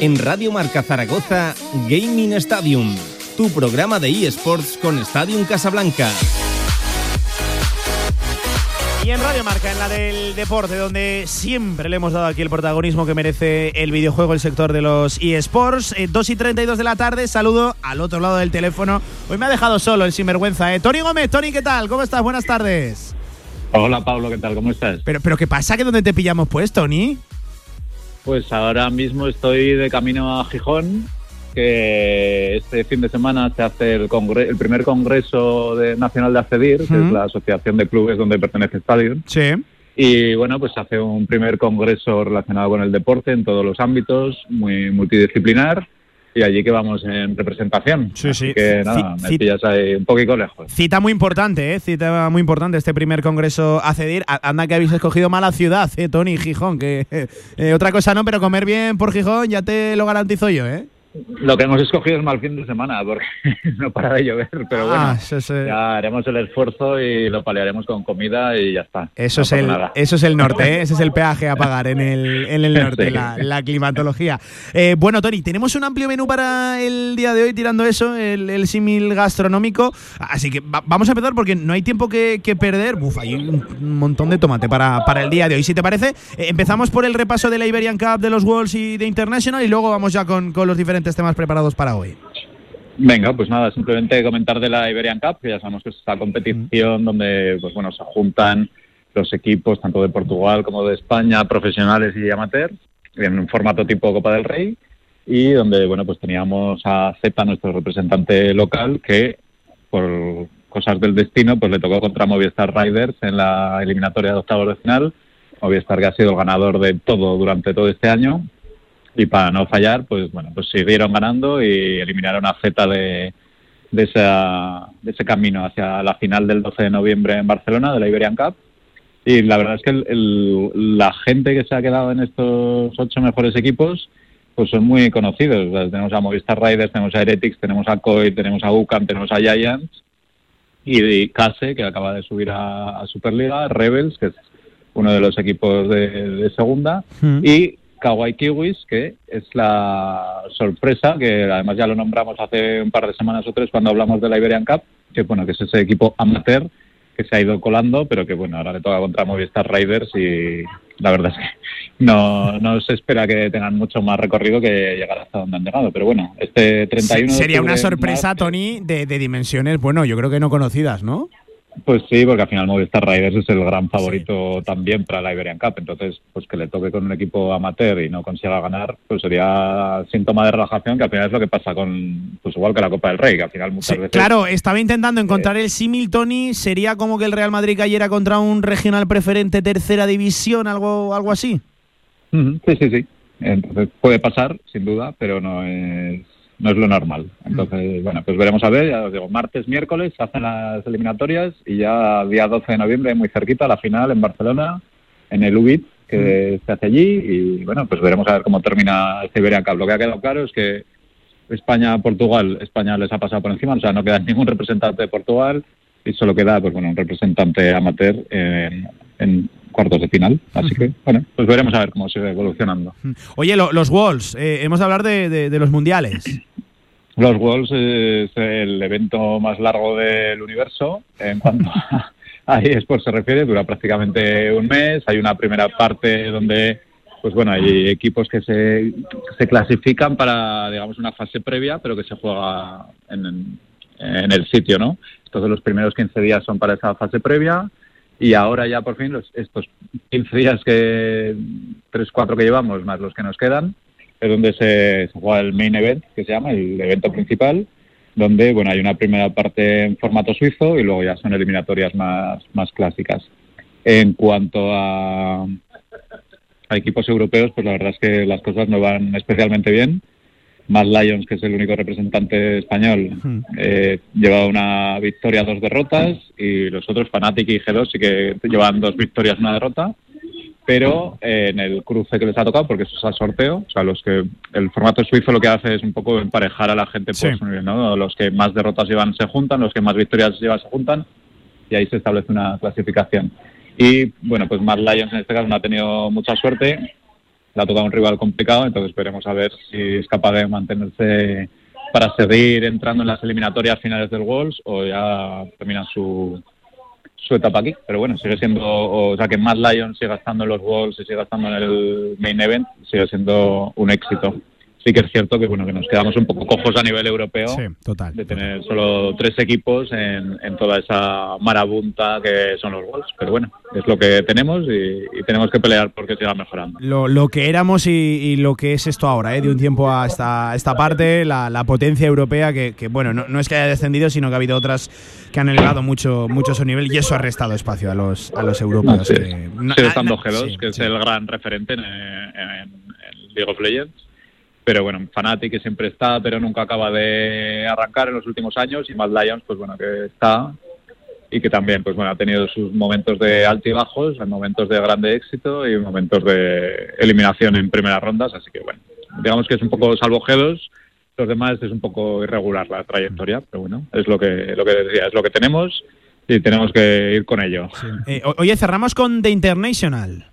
En Radio Marca Zaragoza, Gaming Stadium, tu programa de eSports con Stadium Casablanca. Y en Radio Marca, en la del deporte, donde siempre le hemos dado aquí el protagonismo que merece el videojuego, el sector de los eSports. 2 eh, y 32 de la tarde, saludo al otro lado del teléfono. Hoy me ha dejado solo el sinvergüenza, ¿eh? Tony Gómez, Tony, ¿qué tal? ¿Cómo estás? Buenas tardes. Hola Pablo, ¿qué tal? ¿Cómo estás? Pero, pero ¿qué pasa? ¿Que dónde te pillamos pues, Tony? Pues ahora mismo estoy de camino a Gijón que este fin de semana se hace el, el primer congreso nacional de ACEDIR, que es la asociación de clubes donde pertenece Stadium. Sí. Y bueno, pues se hace un primer congreso relacionado con el deporte en todos los ámbitos, muy multidisciplinar y allí que vamos en representación. Sí, sí. que nada, me pillas ahí un poquito lejos. Cita muy importante, ¿eh? Cita muy importante este primer congreso a cedir. Anda que habéis escogido mala ciudad, ¿eh, Tony? Gijón, que eh, otra cosa no, pero comer bien por Gijón ya te lo garantizo yo, ¿eh? Lo que hemos escogido es mal fin de semana, porque no para de llover, pero Ah, bueno, es, ya haremos el esfuerzo y lo paliaremos con comida y ya está. Eso, No es, el, nada. eso es el norte, ¿eh? ese es el peaje a pagar en el, en el norte, Sí. la, la climatología. Eh, bueno, Tony, tenemos un amplio menú para el día de hoy, tirando eso, el, el símil gastronómico. Así que va- vamos a empezar porque no hay tiempo que, que perder. Uf, hay un, un montón de tomate para, para el día de hoy. Si te parece, eh, empezamos por el repaso de la Iberian Cup, de los Worlds y de International y luego vamos ya con, con los diferentes temas preparados para hoy. Venga, pues nada, simplemente comentar de la Iberian Cup, que ya sabemos que es esta competición donde pues bueno, se juntan los equipos tanto de Portugal como de España, profesionales y amateur, en un formato tipo Copa del Rey, y donde bueno, pues teníamos a Z, nuestro representante local, que por cosas del destino, pues le tocó contra Movistar Riders en la eliminatoria de octavos de final. Movistar que ha sido el ganador de todo durante todo este año y para no fallar, pues bueno, pues siguieron ganando y eliminaron a Z de, de, esa, de ese camino hacia la final del 12 de noviembre en Barcelona de la Iberian Cup. Y la verdad es que el- el- la gente que se ha quedado en estos ocho mejores equipos, pues son muy conocidos. O sea, tenemos a Movistar Riders, tenemos a Heretics, tenemos a COI, tenemos a UCAM, tenemos a Giants y de Case, que acaba de subir a, a Superliga, Rebels, que es uno de los equipos de, de segunda, y Kawaii Kiwis, que es la sorpresa, que además ya lo nombramos hace un par de semanas o tres cuando hablamos de la Iberian Cup, que bueno, que es ese equipo amateur que se ha ido colando, pero que bueno, ahora le toca contra Movistar Riders y la verdad es que no, no se espera que tengan mucho más recorrido que llegar hasta donde han llegado. Pero bueno, este 31 de Sería una sorpresa, Tony, de, de dimensiones, bueno, yo creo que no conocidas, ¿no? Pues sí, porque al final Movistar Riders es el gran favorito también para la Iberian Cup. Entonces, pues que le toque con un equipo amateur y no consiga ganar, pues sería síntoma de relajación, que al final es lo que pasa con, pues igual que la Copa del Rey, que al final muchas Sí, veces... claro, estaba intentando encontrar el símil, Tony. ¿Sería como que el Real Madrid cayera contra un regional preferente tercera división, algo, algo así? Sí, sí, sí. Entonces puede pasar, sin duda, pero no es, no es lo normal. Entonces, bueno, pues veremos a ver. Ya os digo, martes, miércoles se hacen las eliminatorias y ya día 12 de noviembre, muy cerquita, la final en Barcelona, en el UBIT, que se hace allí. Y bueno, pues veremos a ver cómo termina este Iberian Cup. Lo que ha quedado claro es que España-Portugal, España les ha pasado por encima, o sea, no queda ningún representante de Portugal y solo queda, pues bueno, un representante amateur en, en cuartos de final. Así que, bueno, pues veremos a ver cómo sigue evolucionando. Oye, lo- los Wolves, eh, hemos de hablar de, de- de los mundiales. Los Worlds es el evento más largo del universo en cuanto a, a eSports se refiere, dura prácticamente un mes. Hay una primera parte donde, pues bueno, hay equipos que se, se clasifican para, digamos, una fase previa, pero que se juega en, en el sitio, ¿no? Entonces los primeros 15 días son para esa fase previa y ahora ya por fin los, estos 15 días que, 3, 4 que llevamos, más los que nos quedan, es donde se, se juega el main event, que se llama, el evento principal, donde bueno hay una primera parte en formato suizo y luego ya son eliminatorias más, más clásicas. En cuanto a, a equipos europeos, pues la verdad es que las cosas no van especialmente bien. Mad Lions, que es el único representante español, eh, lleva una victoria, dos derrotas, y los otros, Fnatic y G2, sí que llevan dos victorias, una derrota pero eh, en el cruce que les ha tocado, porque eso es a sorteo, o sea, los que el formato suizo lo que hace es un poco emparejar a la gente por Sí. su nivel, ¿no? Los que más derrotas llevan se juntan, los que más victorias llevan se juntan, y ahí se establece una clasificación. Y bueno, pues Mad Lions en este caso no ha tenido mucha suerte. Le ha tocado un rival complicado, entonces veremos a ver si es capaz de mantenerse para seguir entrando en las eliminatorias finales del Wolves o ya termina su, su etapa aquí. Pero bueno, sigue siendo, o sea, que Matt Lyon siga estando en los Wolves y siga estando en el main event, sigue siendo un éxito sí que es cierto que bueno que nos quedamos un poco cojos a nivel europeo total, de tener solo tres equipos en, toda esa marabunta que son los Wolves. Pero bueno, es lo que tenemos y, tenemos que pelear porque siga mejorando. Lo, que éramos y, lo que es esto ahora, ¿eh? de un tiempo a esta, esta parte, la, potencia europea que, bueno, no, es que haya descendido, sino que ha habido otras que han elevado mucho, mucho su nivel y eso ha restado espacio a los, a los europeos. sigue estando G2, que es el gran referente en, en League of Legends pero bueno, Fanatic que siempre está, pero nunca acaba de arrancar en los últimos años y Mad Lions, pues bueno, que está y que también, pues bueno, ha tenido sus momentos de altibajos, momentos de grande éxito y momentos de eliminación en primeras rondas, así que bueno, digamos que es un poco salvo G2, los demás es un poco irregular la trayectoria, pero bueno, es lo que, lo que decía, es lo que tenemos y tenemos que ir con ello. Eh, oye, cerramos con The International.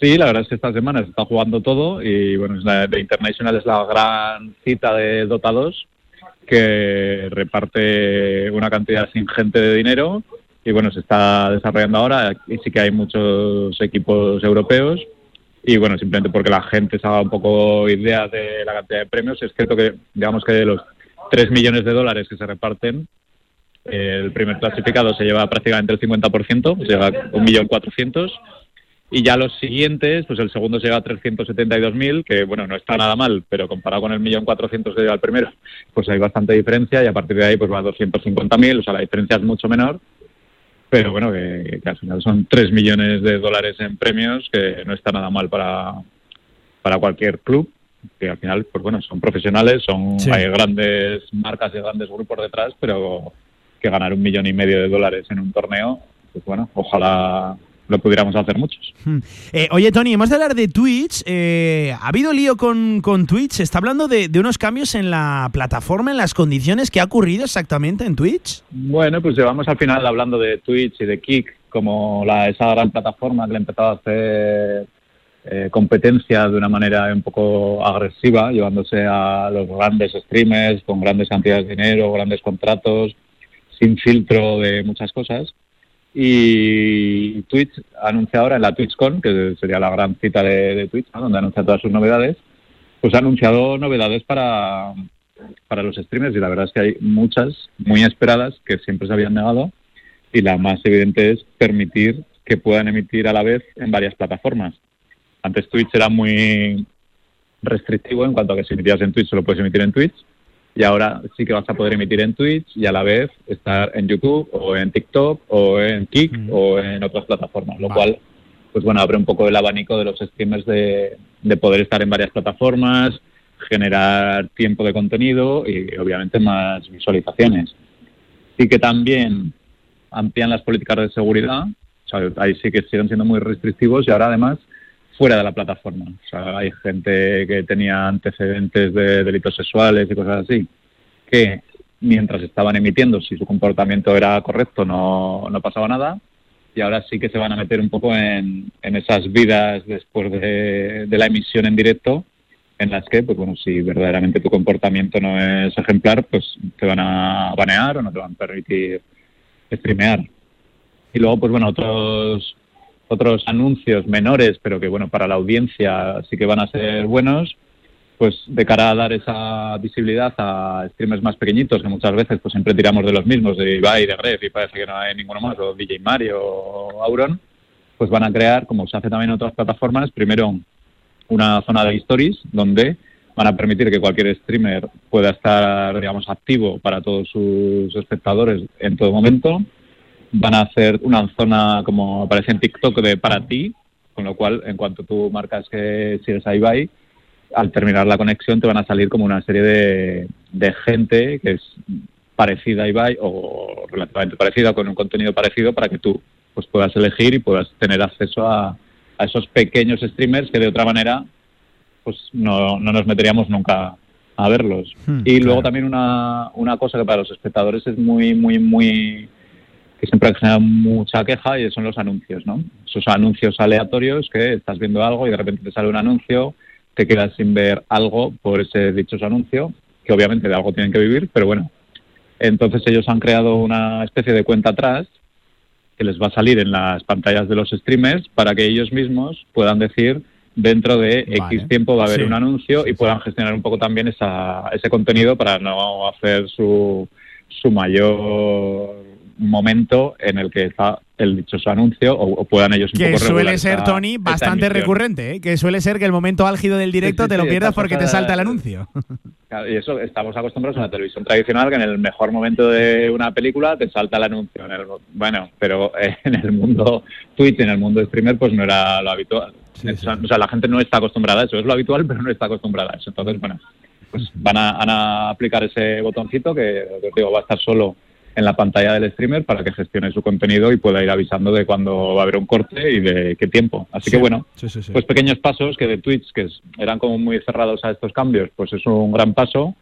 Sí, la verdad es que esta semana se está jugando todo y bueno, The International es la gran cita de Dota 2 que reparte una cantidad ingente de dinero y bueno, se está desarrollando ahora. Y sí que hay muchos equipos europeos y bueno, simplemente porque la gente se haga un poco idea de la cantidad de premios, es cierto que digamos que de los 3 millones de dólares que se reparten, el primer clasificado se lleva prácticamente el 50%, se lleva 1.400.000 y ya los siguientes, pues el segundo llega a 372.000, que bueno, no está nada mal, pero comparado con el millón cuatrocientos que llega el primero, pues hay bastante diferencia y a partir de ahí pues va a 250.000, o sea, la diferencia es mucho menor, pero bueno, que, al final son 3 millones de dólares en premios, que no está nada mal para, para cualquier club, que al final, pues bueno, son profesionales, son hay grandes marcas y grandes grupos detrás, pero que ganar un millón y medio de dólares en un torneo, pues bueno, ojalá lo pudiéramos hacer muchos. Hmm. Eh, oye, Tony, hemos de hablar de Twitch. Eh, ¿Ha habido lío con, con Twitch? ¿Se está hablando de, unos cambios en la plataforma, en las condiciones? ¿Qué ha ocurrido exactamente en Twitch? Bueno, pues llevamos al final hablando de Twitch y de Kick como la, esa gran plataforma que le ha empezado a hacer eh, competencia de una manera un poco agresiva, llevándose a los grandes streamers con grandes cantidades de dinero, grandes contratos, sin filtro de muchas cosas. Y Twitch anuncia ahora en la TwitchCon, que sería la gran cita de, Twitch, donde anuncia todas sus novedades, pues ha anunciado novedades para, para los streamers y la verdad es que hay muchas muy esperadas que siempre se habían negado y la más evidente es permitir que puedan emitir a la vez en varias plataformas. Antes Twitch era muy restrictivo en cuanto a que si emitías en Twitch solo puedes emitir en Twitch y ahora sí que vas a poder emitir en Twitch y a la vez estar en YouTube o en TikTok o en Kik mm. o en otras plataformas, lo cual pues bueno, abre un poco el abanico de los streamers de, de poder estar en varias plataformas, generar tiempo de contenido y obviamente más visualizaciones. Sí que también amplían las políticas de seguridad, ahí sí que siguen siendo muy restrictivos y ahora además fuera de la plataforma. O sea, hay gente que tenía antecedentes de delitos sexuales y cosas así, que mientras estaban emitiendo, si su comportamiento era correcto, no, no pasaba nada. Y ahora sí que se van a meter un poco en, en esas vidas después de, de la emisión en directo, en las que, pues bueno, si verdaderamente tu comportamiento no es ejemplar, pues te van a banear o no te van a permitir streamear. Y luego, pues bueno, otros otros anuncios menores, pero que bueno, para la audiencia sí que van a ser buenos, pues de cara a dar esa visibilidad a streamers más pequeñitos, que muchas veces pues siempre tiramos de los mismos, de Ibai, de Gref, y parece que no hay ninguno más, o DJ Mario o Auron, pues van a crear, como se hace también en otras plataformas, primero una zona de stories donde van a permitir que cualquier streamer pueda estar, digamos, activo para todos sus espectadores en todo momento van a hacer una zona como aparece en TikTok de para ti, con lo cual en cuanto tú marcas que sigues a Ibai, al terminar la conexión te van a salir como una serie de, de gente que es parecida a Ibai o relativamente parecida con un contenido parecido para que tú pues puedas elegir y puedas tener acceso a, a esos pequeños streamers que de otra manera pues no, no nos meteríamos nunca a verlos. Hmm, y luego también una, una cosa que para los espectadores es muy, muy, muy que siempre ha generado mucha queja y son los anuncios, ¿no? Esos anuncios aleatorios que estás viendo algo y de repente te sale un anuncio, te quedas sin ver algo por ese dichoso anuncio, que obviamente de algo tienen que vivir, pero bueno. Entonces ellos han creado una especie de cuenta atrás que les va a salir en las pantallas de los streamers para que ellos mismos puedan decir dentro de X tiempo va a haber un anuncio y puedan gestionar un poco también esa, ese contenido para no hacer su, su mayor momento en el que está el dichoso anuncio o, puedan ellos un que suele ser Tony bastante recurrente ¿eh? que suele ser que el momento álgido del directo te lo pierdas porque te salta el anuncio. Y eso estamos acostumbrados a una televisión tradicional que en el mejor momento de una película te salta el anuncio. Bueno pero en el mundo Twitch en el mundo streamer pues no era lo habitual. O sea la gente no está acostumbrada a eso. Es lo habitual pero no está acostumbrada a eso. Entonces bueno pues van a, van a aplicar ese botoncito que digo va a estar solo en la pantalla del streamer para que gestione su contenido y pueda ir avisando de cuándo va a haber un corte y de qué tiempo. Así que bueno, pues pequeños pasos que de Twitch, que eran como muy cerrados a estos cambios, pues es un gran paso.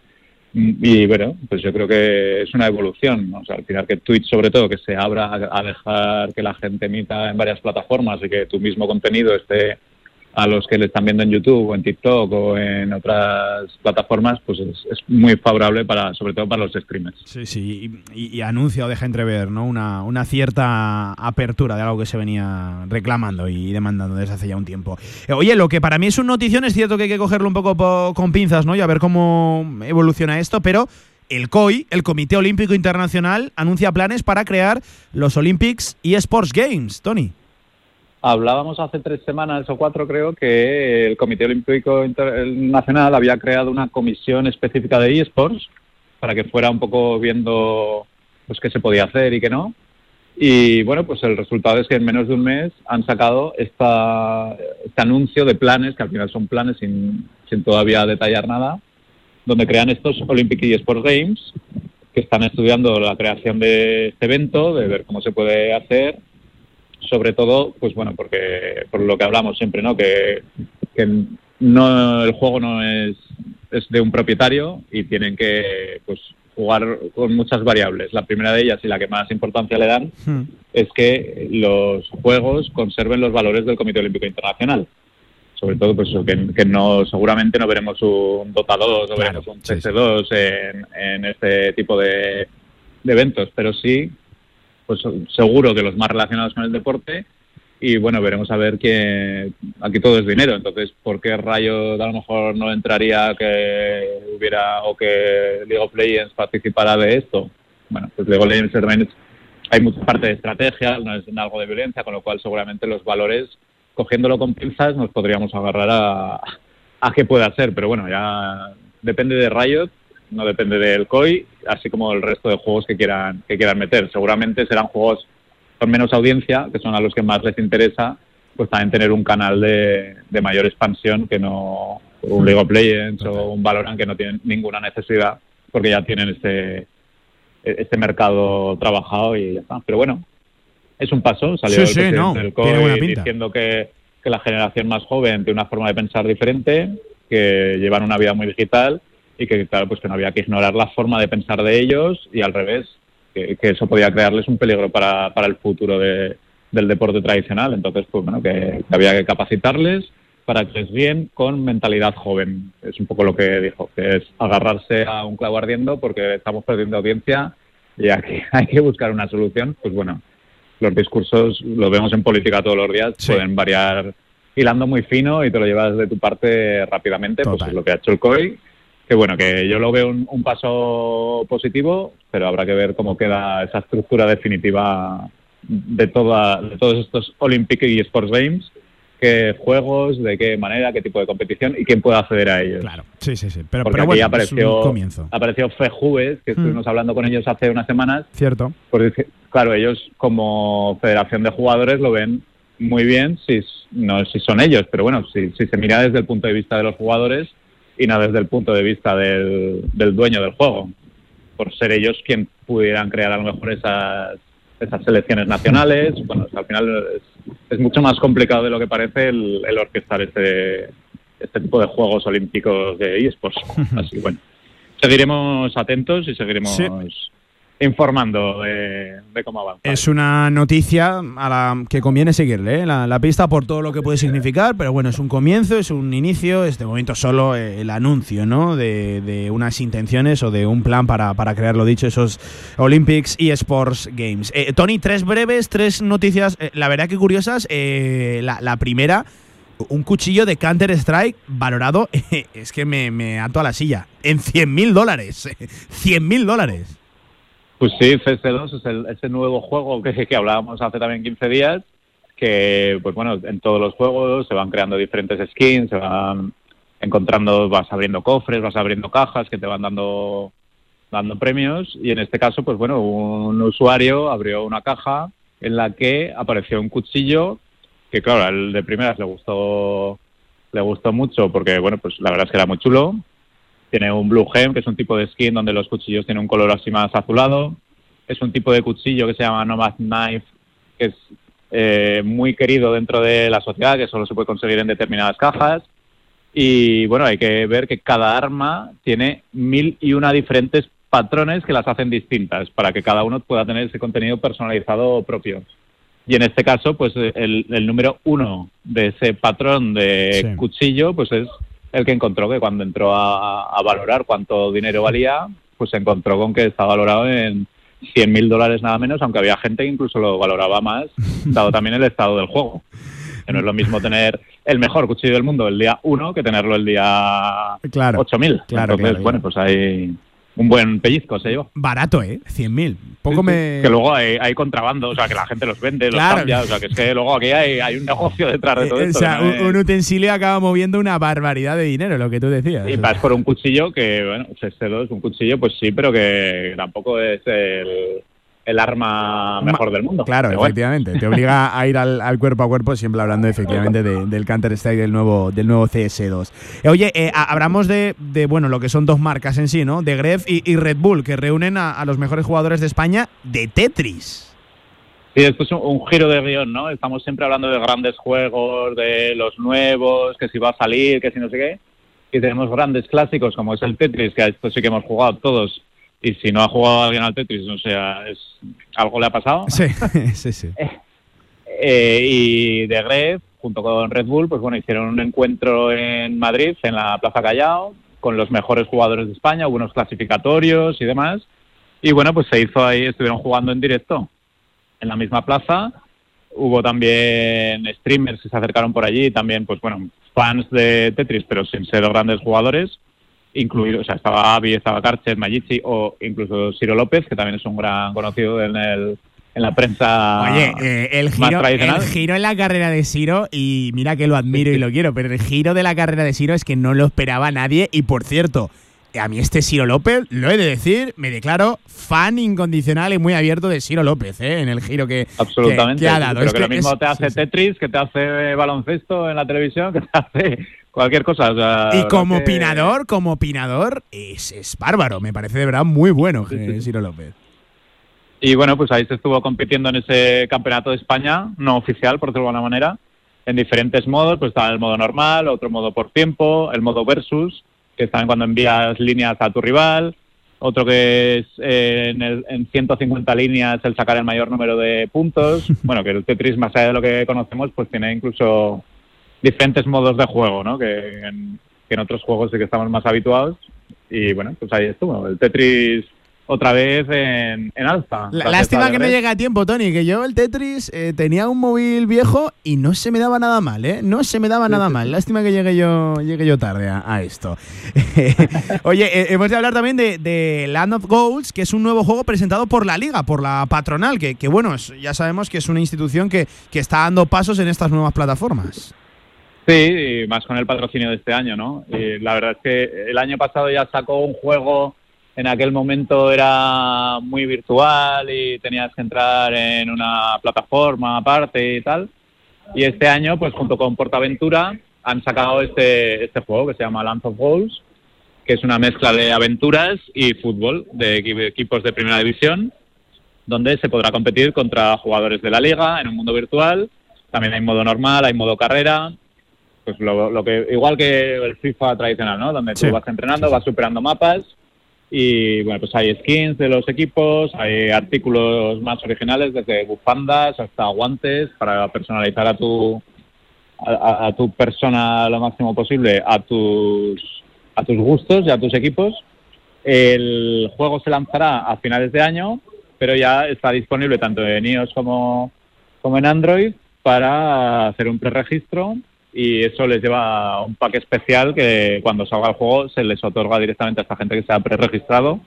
Y bueno, pues yo creo que es una evolución. O sea, al final que Twitch, sobre todo, que se abra a dejar que la gente emita en varias plataformas y que tu mismo contenido esté a los que le están viendo en YouTube o en TikTok o en otras plataformas, pues es, muy favorable para, sobre todo para los streamers. Sí, sí, y, anuncia o deja entrever ¿no? Una, una, cierta apertura de algo que se venía reclamando y demandando desde hace ya un tiempo. Eh, oye, lo que para mí es un notición, es cierto que hay que cogerlo un poco con pinzas, ¿no? Y a ver cómo evoluciona esto, pero el COI, el Comité Olímpico Internacional, anuncia planes para crear los Olympics y Sports Games, Tony. Hablábamos hace tres semanas o cuatro, creo, que el Comité Olímpico Nacional había creado una comisión específica de eSports para que fuera un poco viendo pues qué se podía hacer y qué no. Y bueno, pues el resultado es que en menos de un mes han sacado esta, este anuncio de planes, que al final son planes sin, sin todavía detallar nada, donde crean estos Olympic eSports Games, que están estudiando la creación de este evento, de ver cómo se puede hacer sobre todo, pues bueno, porque por lo que hablamos siempre, ¿no? Que, no el juego no es, es de un propietario y tienen que pues jugar con muchas variables. La primera de ellas y la que más importancia le dan hmm. es que los juegos conserven los valores del Comité Olímpico Internacional. Sobre todo, pues que, no, seguramente no veremos un Dota 2 o veremos un PS2 En, en, este tipo de, de eventos, pero sí pues seguro que los más relacionados con el deporte. Y bueno, veremos a ver que aquí todo es dinero, entonces ¿por qué rayos a lo mejor no entraría que hubiera o que League of Legends participara de esto? Bueno, pues League of Legends también hay mucha parte de estrategia, no es algo de violencia, con lo cual seguramente los valores, cogiéndolo con pinzas, nos podríamos agarrar a, qué pueda ser, pero bueno, ya depende de Riot no depende del COI, así como el resto de juegos que quieran, que quieran meter. Seguramente serán juegos con menos audiencia, que son a los que más les interesa, pues también tener un canal de, mayor expansión que no un League of Legends o un Valorant que no tienen ninguna necesidad porque ya tienen este, este mercado trabajado y ya está. Pero bueno, es un paso, salió el COI diciendo que, que la generación más joven tiene una forma de pensar diferente, que llevan una vida muy digital y que claro pues que no había que ignorar la forma de pensar de ellos y al revés que, eso podía crearles un peligro para, para el futuro de, del deporte tradicional. Entonces pues bueno que, había que capacitarles para que les bien con mentalidad joven. Es un poco lo que dijo que es agarrarse a un clavo ardiendo porque estamos perdiendo audiencia y aquí hay que buscar una solución. Pues bueno los discursos lo vemos en política todos los días pueden variar hilando muy fino y te lo llevas de tu parte rápidamente pues es lo que ha hecho el COI que bueno, que yo lo veo un, paso positivo, pero habrá que ver cómo queda esa estructura definitiva de, toda, de todos estos Olympic y Sports Games qué juegos, de qué manera, qué tipo de competición y quién puede acceder a ellos. Claro, sí, sí, sí. Pero, Porque aquí apareció, comienzo. apareció FEJUVES, que estuvimos mm. hablando con ellos hace unas semanas. Cierto. Porque, claro, ellos como federación de jugadores lo ven muy bien si, no, si son ellos, pero bueno, si, si se mira desde el punto de vista de los jugadores, y no desde el punto de vista del, dueño del juego, por ser ellos quien pudieran crear a lo mejor esas, esas selecciones nacionales. Bueno, al final es, mucho más complicado de lo que parece el, orquestar este, este tipo de Juegos Olímpicos de eSports. Así bueno, seguiremos atentos y seguiremos informando de, cómo avanza. Es una noticia a la que conviene seguirle ¿eh? la, pista por todo lo que puede significar, pero bueno, es un comienzo, es un inicio, este momento solo eh, el anuncio ¿no? De, unas intenciones o de un plan para, crear, lo dicho, esos Olympics y Sports Games. Eh, Tony, tres breves, tres noticias, la verdad que curiosas. La, la, primera, un cuchillo de Counter-Strike valorado, es que me, me ato a la silla, en 100 mil dólares. 100 mil dólares. Pues sí, CS2 es ese nuevo juego que, hablábamos hace también 15 días, que pues bueno, en todos los juegos se van creando diferentes skins, se van encontrando, vas abriendo cofres, vas abriendo cajas que te van dando dando premios. Y en este caso pues bueno, un usuario abrió una caja en la que apareció un cuchillo que claro, el de primeras le gustó le gustó mucho porque bueno, pues la verdad es que era muy chulo tiene un Blue Gem, que es un tipo de skin donde los cuchillos tienen un color así más azulado. Es un tipo de cuchillo que se llama Nomad Knife, que es eh, muy querido dentro de la sociedad, que solo se puede conseguir en determinadas cajas. Y bueno, hay que ver que cada arma tiene mil y una diferentes patrones que las hacen distintas para que cada uno pueda tener ese contenido personalizado propio. Y en este caso, pues el, número uno de ese patrón de cuchillo, pues es el que encontró que cuando entró a, valorar cuánto dinero valía, pues se encontró con que está valorado en 100 mil dólares nada menos, aunque había gente que incluso lo valoraba más, dado también el estado del juego. Que no es lo mismo tener el mejor cuchillo del mundo el día 1 que tenerlo el día claro, 8000. Claro, Entonces, bueno, pues hay un buen pellizco se llevó. Barato, ¿eh? 100.000. Poco me... Que luego hay, contrabando, o sea, que la gente los vende, los cambia, o sea, que es que luego aquí hay, un negocio detrás de todo eh, esto. O sea, un, utensilio acaba moviendo una barbaridad de dinero, lo que tú decías. Y vas por un cuchillo que, bueno, este es un cuchillo, pues sí, pero que tampoco es el el arma mejor del mundo. Claro, efectivamente. Te obliga a ir al, cuerpo a cuerpo, siempre hablando efectivamente del Counter-Strike del nuevo, del nuevo CS2. Eh, oye, eh, hablamos de, bueno, lo que son dos marcas en sí, ¿no? De Gref y, Red Bull, que reúnen a, los mejores jugadores de España de Tetris. Sí, esto es un, giro de guion, ¿no? Estamos siempre hablando de grandes juegos, de los nuevos, que si va a salir, que si no sé qué. Y tenemos grandes clásicos como es el Tetris, que a esto sí que hemos jugado todos y si no ha jugado alguien al Tetris, o sea, es, algo le ha pasado. Sí, sí, sí. Eh, y de Gref, junto con Red Bull, pues bueno, hicieron un encuentro en Madrid, en la Plaza Callao, con los mejores jugadores de España, hubo unos clasificatorios y demás. Y bueno, pues se hizo ahí, estuvieron jugando en directo en la misma plaza. Hubo también streamers que se acercaron por allí, también, pues bueno, fans de Tetris, pero sin ser grandes jugadores incluido, o sea, estaba Avi, estaba Karcher, Magici o incluso Ciro López, que también es un gran conocido en el en la prensa Oye, eh, el, giro, el giro en la carrera de Ciro, y mira que lo admiro y lo quiero, pero el giro de la carrera de Ciro es que no lo esperaba nadie. Y por cierto, a mí este Ciro López, lo he de decir, me declaro fan incondicional y muy abierto de Ciro López, ¿eh? en el giro que, Absolutamente, ha dado. Pero que, lo mismo te hace Tetris, que te hace baloncesto en la televisión, que te hace cualquier cosa. y como opinador, como opinador, es, es, bárbaro. Me parece de verdad muy bueno Ciro López. Y bueno, pues ahí se estuvo compitiendo en ese campeonato de España, no oficial, por decirlo de alguna manera, en diferentes modos. Pues estaba el modo normal, otro modo por tiempo, el modo versus, que está cuando envías líneas a tu rival. Otro que es eh, en, el, en 150 líneas el sacar el mayor número de puntos. bueno, que el Tetris, más allá de lo que conocemos, pues tiene incluso diferentes modos de juego, ¿no? Que en, otros juegos sí que estamos más habituados. Y bueno, pues ahí estuvo. El Tetris otra vez en, en alza. lástima que no llegue a tiempo, Tony, que yo el Tetris eh, tenía un móvil viejo y no se me daba nada mal, ¿eh? No se me daba nada mal. Lástima que llegue yo, llegue yo tarde a, esto. Oye, eh, hemos de hablar también de, Land of Goals, que es un nuevo juego presentado por la Liga, por la patronal, que, que bueno, ya sabemos que es una institución que, que está dando pasos en estas nuevas plataformas. Sí, más con el patrocinio de este año, ¿no? Y la verdad es que el año pasado ya sacó un juego, en aquel momento era muy virtual y tenías que entrar en una plataforma aparte y tal. Y este año, pues junto con Portaventura, han sacado este, este juego que se llama Lance of Goals, que es una mezcla de aventuras y fútbol de equipos de primera división, donde se podrá competir contra jugadores de la liga en un mundo virtual. También hay modo normal, hay modo carrera, pues lo, que igual que el FIFA tradicional, ¿no? Donde tú vas entrenando, vas superando mapas Y bueno, pues hay skins de los equipos, hay artículos más originales, desde bufandas hasta guantes, para personalizar a tu, a, tu persona lo máximo posible, a tus, a tus gustos y a tus equipos. El juego se lanzará a finales de año, pero ya está disponible tanto en iOS como, como en Android para hacer un preregistro y eso les lleva un pack especial que cuando salga el juego se les otorga directamente a esta gente que se ha preregistrado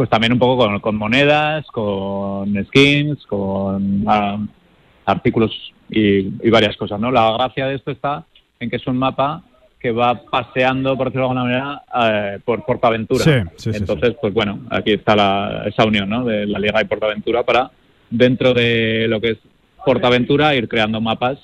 pues también un poco con, monedas, con skins, con ah, artículos y, varias cosas, ¿no? La gracia de esto está en que es un mapa que va paseando, por decirlo de alguna manera, eh, por Portaventura. Entonces, pues bueno, aquí está esa unión, ¿no? De la Liga y Portaventura para, dentro de lo que es Portaventura, ir creando mapas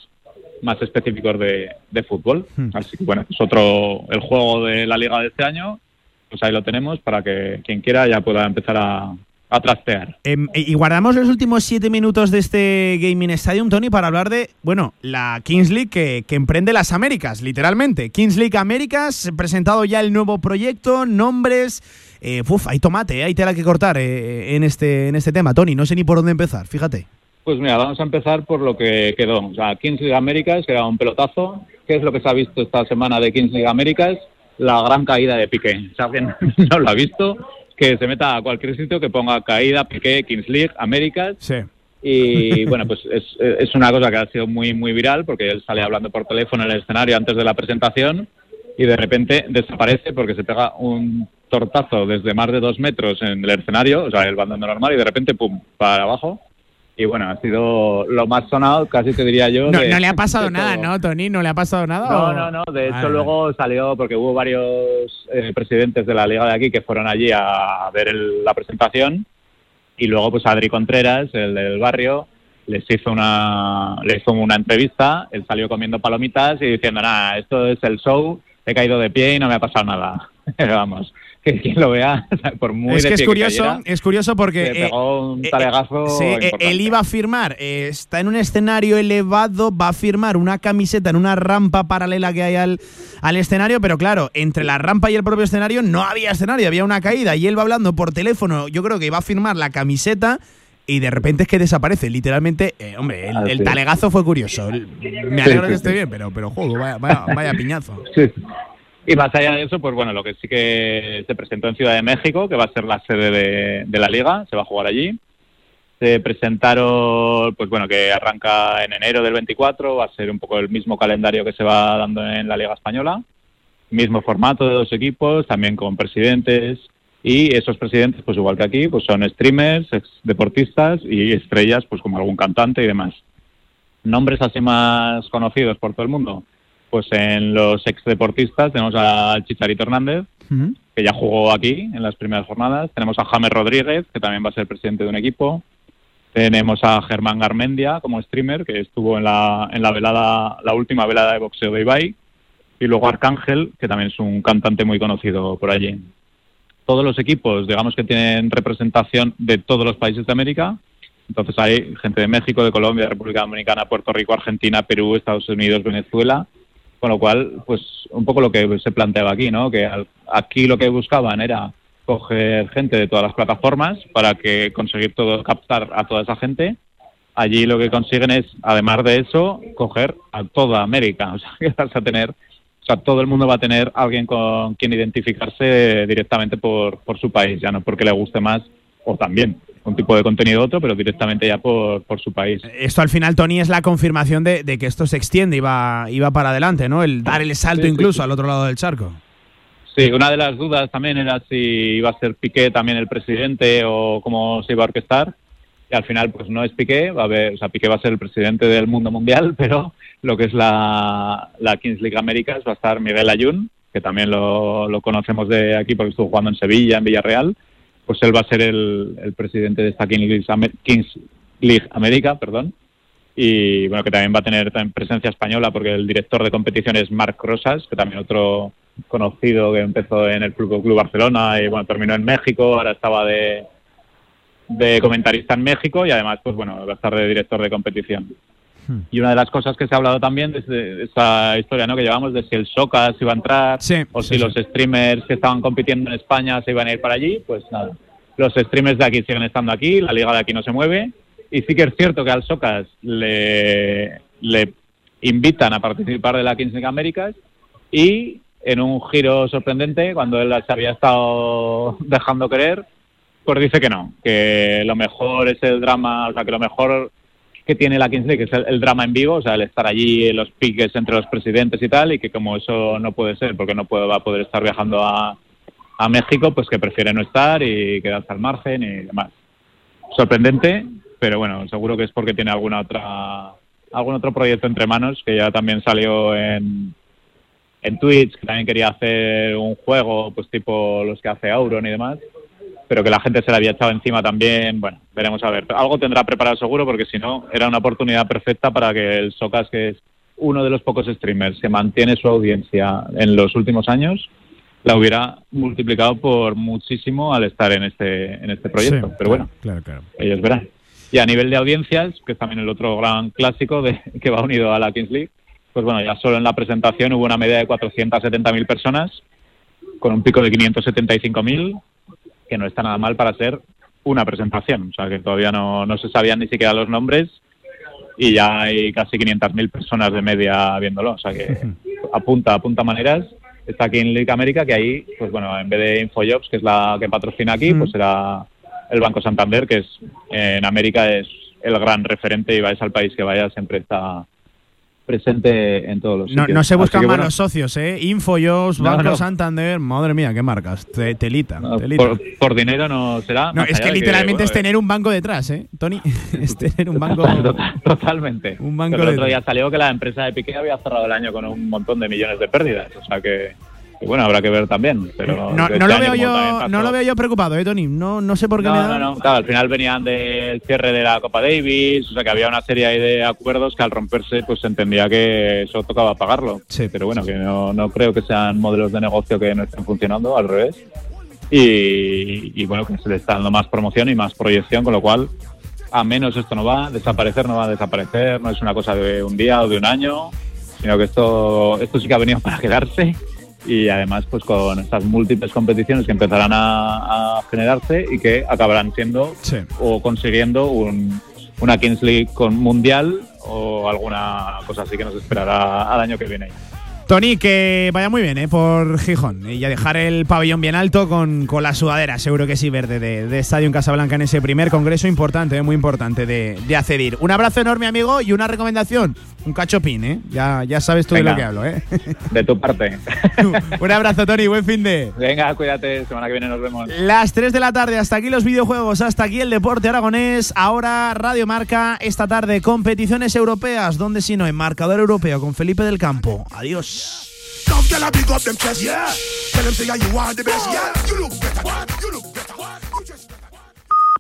más específicos de, fútbol. Hmm. Así que bueno, es otro, el juego de la liga de este año, pues ahí lo tenemos para que quien quiera ya pueda empezar a, a trastear. Em, y guardamos los últimos siete minutos de este Gaming Stadium, Tony, para hablar de, bueno, la Kings League que, emprende las Américas, literalmente. Kings League Américas, presentado ya el nuevo proyecto, nombres. Eh, uf, hay tomate, eh, hay tela que cortar eh, en, este, en este tema, Tony. No sé ni por dónde empezar, fíjate. Pues mira, vamos a empezar por lo que quedó. O sea, Kings League Américas, que era un pelotazo. ¿Qué es lo que se ha visto esta semana de Kings League Américas? La gran caída de Piqué. Si alguien no lo ha visto, que se meta a cualquier sitio que ponga caída, Piqué, Kings League, Américas. Sí. Y bueno, pues es, es, una cosa que ha sido muy, muy viral porque él sale hablando por teléfono en el escenario antes de la presentación y de repente desaparece porque se pega un tortazo desde más de dos metros en el escenario, o sea, el bandón normal, y de repente, pum, para abajo y bueno, ha sido lo más sonado, casi te diría yo. No, no le ha pasado nada, ¿no, Tony? ¿No le ha pasado nada? No, no, no. De hecho, luego salió, porque hubo varios eh, presidentes de la liga de aquí que fueron allí a ver la presentación. Y luego, pues Adri Contreras, el del barrio, les hizo una, les hizo una entrevista. Él salió comiendo palomitas y diciendo, nada, esto es el show, he caído de pie y no me ha pasado nada. Vamos que quien lo vea, por muy Es que es curioso, es curioso porque. pegó un eh, eh, sí, eh, él iba a firmar, está en un escenario elevado, va a firmar una camiseta en una rampa paralela que hay al, al escenario, pero claro, entre la rampa y el propio escenario no había escenario, había una caída y él va hablando por teléfono. Yo creo que iba a firmar la camiseta y de repente es que desaparece. Literalmente, hombre, el, talegazo fue curioso. Me alegro que esté bien, pero, pero juego, vaya, vaya, vaya piñazo. Y más allá de eso, pues bueno, lo que sí que se presentó en Ciudad de México, que va a ser la sede de, la liga, se va a jugar allí. Se presentaron, pues bueno, que arranca en enero del 24, va a ser un poco el mismo calendario que se va dando en la Liga Española. Mismo formato de dos equipos, también con presidentes. Y esos presidentes, pues igual que aquí, pues son streamers, deportistas y estrellas, pues como algún cantante y demás. Nombres así más conocidos por todo el mundo pues en los ex deportistas tenemos al Chicharito Hernández, que ya jugó aquí en las primeras jornadas. Tenemos a James Rodríguez, que también va a ser presidente de un equipo. Tenemos a Germán Garmendia como streamer, que estuvo en la, en la velada, la última velada de boxeo de Ibai. Y luego Arcángel, que también es un cantante muy conocido por allí. Todos los equipos, digamos que tienen representación de todos los países de América. Entonces hay gente de México, de Colombia, República Dominicana, Puerto Rico, Argentina, Perú, Estados Unidos, Venezuela con lo cual, pues un poco lo que se planteaba aquí, ¿no? Que aquí lo que buscaban era coger gente de todas las plataformas para que conseguir todo, captar a toda esa gente. Allí lo que consiguen es, además de eso, coger a toda América. O sea, que vas a tener, o sea, todo el mundo va a tener alguien con quien identificarse directamente por, por su país, ya no porque le guste más o también un tipo de contenido otro, pero directamente ya por, por su país. Esto al final, Tony, es la confirmación de, que esto se extiende y va, y va para adelante, ¿no? El dar el salto incluso al otro lado del charco. Sí, una de las dudas también era si iba a ser Piqué también el presidente o cómo se iba a orquestar. Y al final, pues no es Piqué, va a haber, o sea, Piqué va a ser el presidente del mundo mundial, pero lo que es la, la Kings League Américas va a estar Miguel Ayun, que también lo, lo conocemos de aquí porque estuvo jugando en Sevilla, en Villarreal pues él va a ser el, presidente de esta Kings League América, perdón, y bueno, que también va a tener presencia española porque el director de competición es Marc Rosas, que también otro conocido que empezó en el Club, Club Barcelona y bueno, terminó en México, ahora estaba de, de comentarista en México y además, pues bueno, va a estar de director de competición. Hmm. Y una de las cosas que se ha hablado también de esta historia ¿no? que llevamos de si el Socas iba a entrar o si los streamers que estaban compitiendo en España se iban a ir para allí, pues nada. Los streamers de aquí siguen estando aquí, la liga de aquí no se mueve. Y sí que es cierto que al Socas le, le invitan a participar de la Kings League Américas y en un giro sorprendente, cuando él se había estado dejando querer, pues dice que no, que lo mejor es el drama, o sea, que lo mejor que tiene la Kings League es el, drama en vivo, o sea, el estar allí, los piques entre los presidentes y tal, y que como eso no puede ser, porque no puede, va a poder estar viajando a, a México, pues que prefiere no estar y quedarse al margen y demás. Sorprendente, pero bueno, seguro que es porque tiene alguna otra algún otro proyecto entre manos que ya también salió en, en Twitch, que también quería hacer un juego, pues tipo los que hace Auron y demás, pero que la gente se le había echado encima también. Bueno, veremos a ver. Algo tendrá preparado seguro porque si no, era una oportunidad perfecta para que el Socas, que es uno de los pocos streamers que mantiene su audiencia en los últimos años, la hubiera multiplicado por muchísimo al estar en este, en este proyecto. pero bueno, claro, claro. ellos verán. Y a nivel de audiencias, que es también el otro gran clásico de, que va unido a la Kings League, pues bueno, ya solo en la presentación hubo una media de 470.000 personas, con un pico de 575.000, que no está nada mal para ser una presentación. O sea, que todavía no, no se sabían ni siquiera los nombres y ya hay casi 500.000 personas de media viéndolo. O sea, que apunta, apunta maneras. Está aquí en League América, que ahí, pues bueno, en vez de Infojobs, que es la que patrocina aquí, pues será el Banco Santander, que es en América es el gran referente y vais al país que vaya, siempre está presente en todos los no, No se buscan malos socios, ¿eh? Infojobs, Banco Santander, madre mía, qué marcas. telita. Por, dinero no será. No, es que literalmente es tener un banco detrás, ¿eh, Tony? es tener un banco. totalmente. Un banco el otro día salió que la empresa de Piqué había cerrado el año con un montón de millones de pérdidas. O sea que y bueno, habrá que ver también. Pero no, este lo, veo yo, no lo veo yo preocupado, ¿eh, Tony? No, no sé por qué. No, no, no. Claro, al final venían del cierre de la Copa Davis, o sea que había una serie de acuerdos que al romperse pues se entendía que eso tocaba pagarlo. Sí. Pero bueno, que no, no creo que sean modelos de negocio que no estén funcionando, al revés. Y, y, bueno, que se le está dando más promoción y más proyección, con lo cual, a menos esto no va a desaparecer, no va a desaparecer, no es una cosa de un día o de un año, sino que esto, esto sí que ha venido para quedarse y además pues con estas múltiples competiciones que empezarán a, generarse y que acabarán siendo o consiguiendo un, una Kings League con mundial o alguna cosa así que nos esperará al año que viene. Tony, que vaya muy bien ¿eh? por Gijón y a dejar el pabellón bien alto con, con la sudadera, seguro que sí, verde, de, de Estadio en Casablanca en ese primer congreso importante, ¿eh? muy importante de, de accedir. Un abrazo enorme, amigo, y una recomendación un cachopín, ¿eh? Ya, ya sabes tú de lo que hablo, ¿eh? De tu parte. un abrazo, Tony, buen fin de. Venga, cuídate, semana que viene nos vemos. Las 3 de la tarde, hasta aquí los videojuegos, hasta aquí el deporte aragonés. Ahora Radio Marca, esta tarde competiciones europeas, donde si no, en marcador europeo con Felipe del Campo. Adiós. Girls, girl, I big up them chest. Yeah. Tell them say yeah, you are the best. Yeah. You look better. What? You look.